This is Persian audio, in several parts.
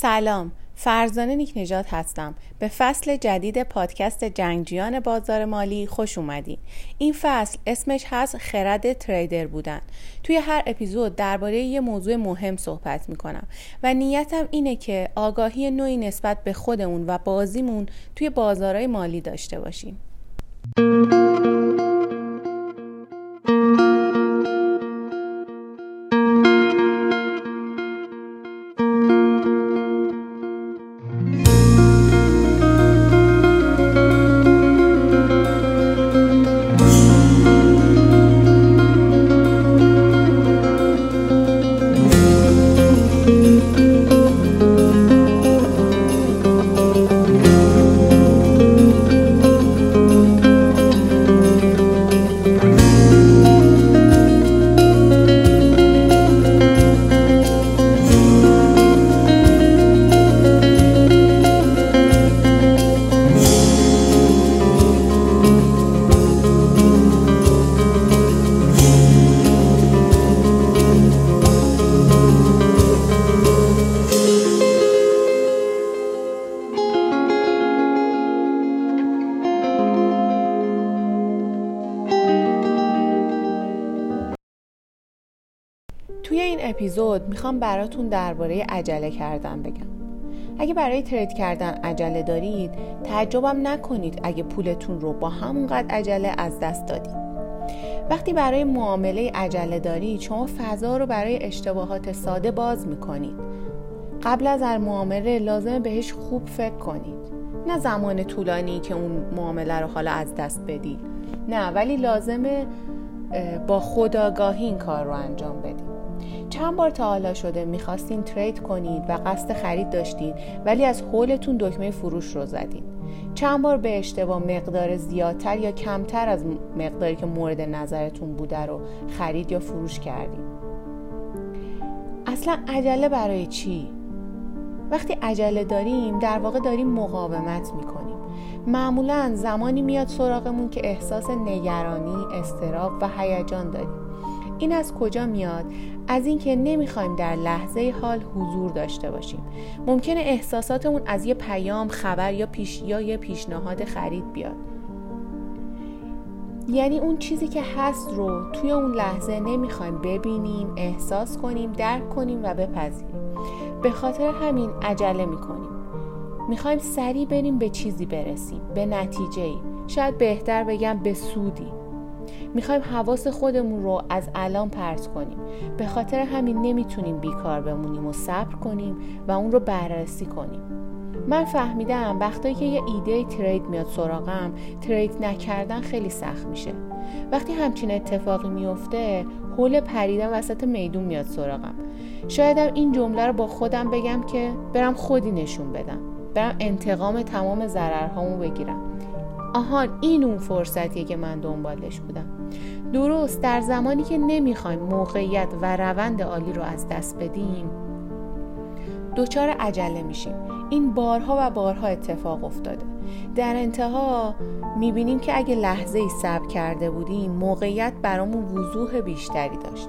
سلام فرزانه نیک نجات هستم. به فصل جدید پادکست جنگجویان بازار مالی خوش اومدین. این فصل اسمش هست خرد تریدر بودن. توی هر اپیزود درباره یه موضوع مهم صحبت می‌کنم و نیتم اینه که آگاهی نوعی نسبت به خودمون و بازیمون توی بازارهای مالی داشته باشیم. توی این اپیزود می‌خوام براتون درباره عجله کردن بگم. اگه برای ترید کردن عجله دارید تعجبم نکنید اگه پولتون رو با همونقدر عجله از دست دادید. وقتی برای معامله عجله دارید شما فضا رو برای اشتباهات ساده باز می‌کنید. قبل از هر معامله لازمه بهش خوب فکر کنید. نه زمان طولانی که اون معامله رو حالا از دست بدید. نه ولی لازمه با خداگاهی این کار رو انجام بدید. چند بار تا حالا شده می‌خواستین ترید کنید و قصد خرید داشتید ولی از حولتون دکمه فروش رو زدید چند بار به اشتباه مقدار زیادتر یا کمتر از مقداری که مورد نظرتون بوده رو خرید یا فروش کردید اصلا عجله برای چی؟ وقتی عجله داریم در واقع داریم مقاومت می‌کنیم. معمولا زمانی میاد سراغمون که احساس نگرانی، استراب و هیجان داریم. این از کجا میاد؟ از اینکه نمی‌خوایم در لحظه حال حضور داشته باشیم. ممکنه احساساتمون از یه پیام خبر یا پیش یا یه پیشنهاد خرید بیاد. یعنی اون چیزی که هست رو توی اون لحظه نمی‌خوایم ببینیم احساس کنیم درک کنیم و بپذیریم. به خاطر همین عجله می‌کنیم. می‌خوایم سریع بریم به چیزی برسیم به نتیجه ای شاید بهتر بگم به سودی. می‌خوایم حواس خودمون رو از الان پرت کنیم. به خاطر همین نمی‌تونیم بیکار بمونیم و صبر کنیم و اون رو بررسی کنیم. من فهمیدم وقتی که یه ایده ترید میاد سراغم ترید نکردن خیلی سخت میشه. وقتی همچین اتفاقی میفته حول پریدن وسط میدون میاد سراغم. شایدم این جمله رو با خودم بگم که برم خودی نشون بدم. برم انتقام تمام ضررهامو بگیرم. آهان این اون فرصتیه که من دنبالش بودم. درست در زمانی که نمی‌خوایم موقعیت و روند عالی رو از دست بدیم دچار عجله میشیم. این بارها و بارها اتفاق افتاده. در انتها می‌بینیم که اگه لحظه ای صبر کرده بودیم موقعیت برامون وضوح بیشتری داشت.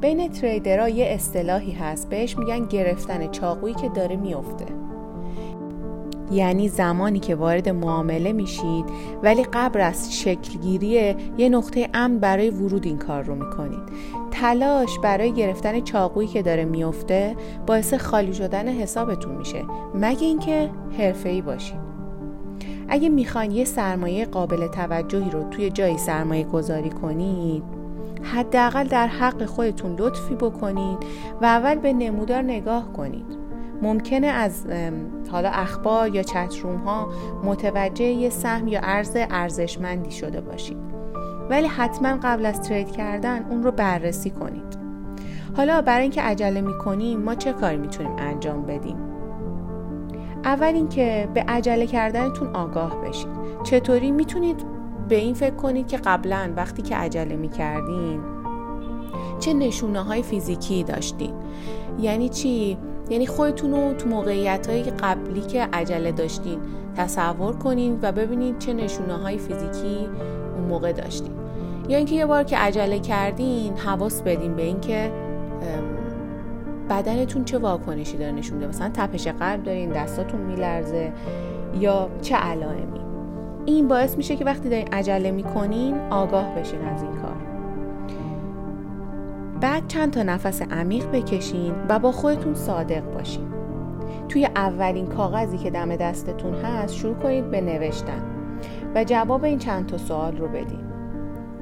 بین تریدرها یه اصطلاحی هست بهش میگن گرفتن چاقویی که داره میفته یعنی زمانی که وارد معامله میشید ولی قبل از شکلگیری یه نقطه امن برای ورود این کار رو می‌کنید. تلاش برای گرفتن چاقویی که داره میفته باعث خالی شدن حسابتون میشه. مگه اینکه حرفه‌ای باشید. اگه می‌خواین یه سرمایه قابل توجهی رو توی جایی سرمایه گذاری کنید حداقل در حق خودتون لطفی بکنید و اول به نمودار نگاه کنید. ممکنه از حالا اخبار یا چتروم ها متوجه یه سهم یا ارز ارزشمندی شده باشید. ولی حتما قبل از ترید کردن اون رو بررسی کنید. حالا برای اینکه عجله می‌کنیم ما چه کاری می‌تونیم انجام بدیم؟ اول اینکه به عجله کردنتون آگاه بشید. چطوری می‌تونید به این فکر کنید که قبلا وقتی که عجله می‌کردین چه نشونه های فیزیکی داشتین؟ یعنی چی؟ یعنی خودتون رو تو موقعیت های قبلی که عجله داشتین تصور کنین و ببینید چه نشونه های فیزیکی اون موقع داشتین. یا اینکه یه بار که عجله کردین حواس بدین به اینکه بدنتون چه واکنشی داره نشون میده. مثلا تپش قلب دارین دستاتون میلرزه یا چه علائمی. این باعث میشه که وقتی دارین عجله می‌کنین آگاه بشین از این کار. بعد چند تا نفس عمیق بکشین و با خودتون صادق باشین. توی اولین کاغذی که دم دستتون هست شروع کنید به نوشتن و جواب این چند تا سوال رو بدین.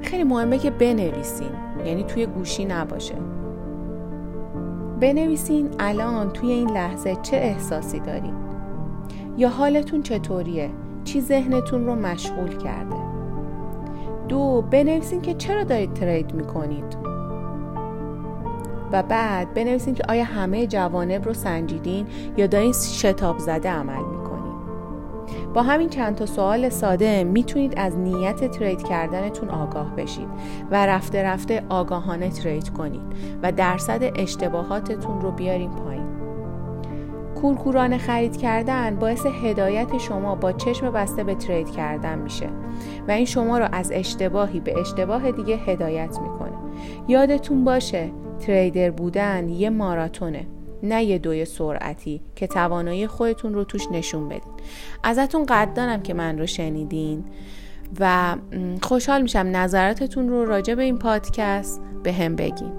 خیلی مهمه که بنویسین یعنی توی گوشی نباشه. بنویسین الان توی این لحظه چه احساسی دارین؟ یا حالتون چطوریه؟ چی ذهنتون رو مشغول کرده؟ دو بنویسین که چرا دارید ترید می‌کنید؟ و بعد بنویسین که آیا همه جوانب رو سنجیدین یا دارین شتاب زده عمل می‌کنید با همین چند تا سوال ساده می‌تونید از نیت ترید کردنتون آگاه بشید و رفته رفته آگاهانه ترید کنید و درصد اشتباهاتتون رو بیارین پایین. کورکورانه خرید کردن باعث هدایت شما با چشم بسته به ترید کردن میشه و این شما رو از اشتباهی به اشتباه دیگه هدایت می‌کنه. یادتون باشه تریدر بودن یه ماراتونه نه یه دوی سرعتی که توانایی خودتون رو توش نشون بدین. ازتون قدردانم که من رو شنیدین و خوشحال میشم نظراتتون رو راجع به این پادکست به هم بگین.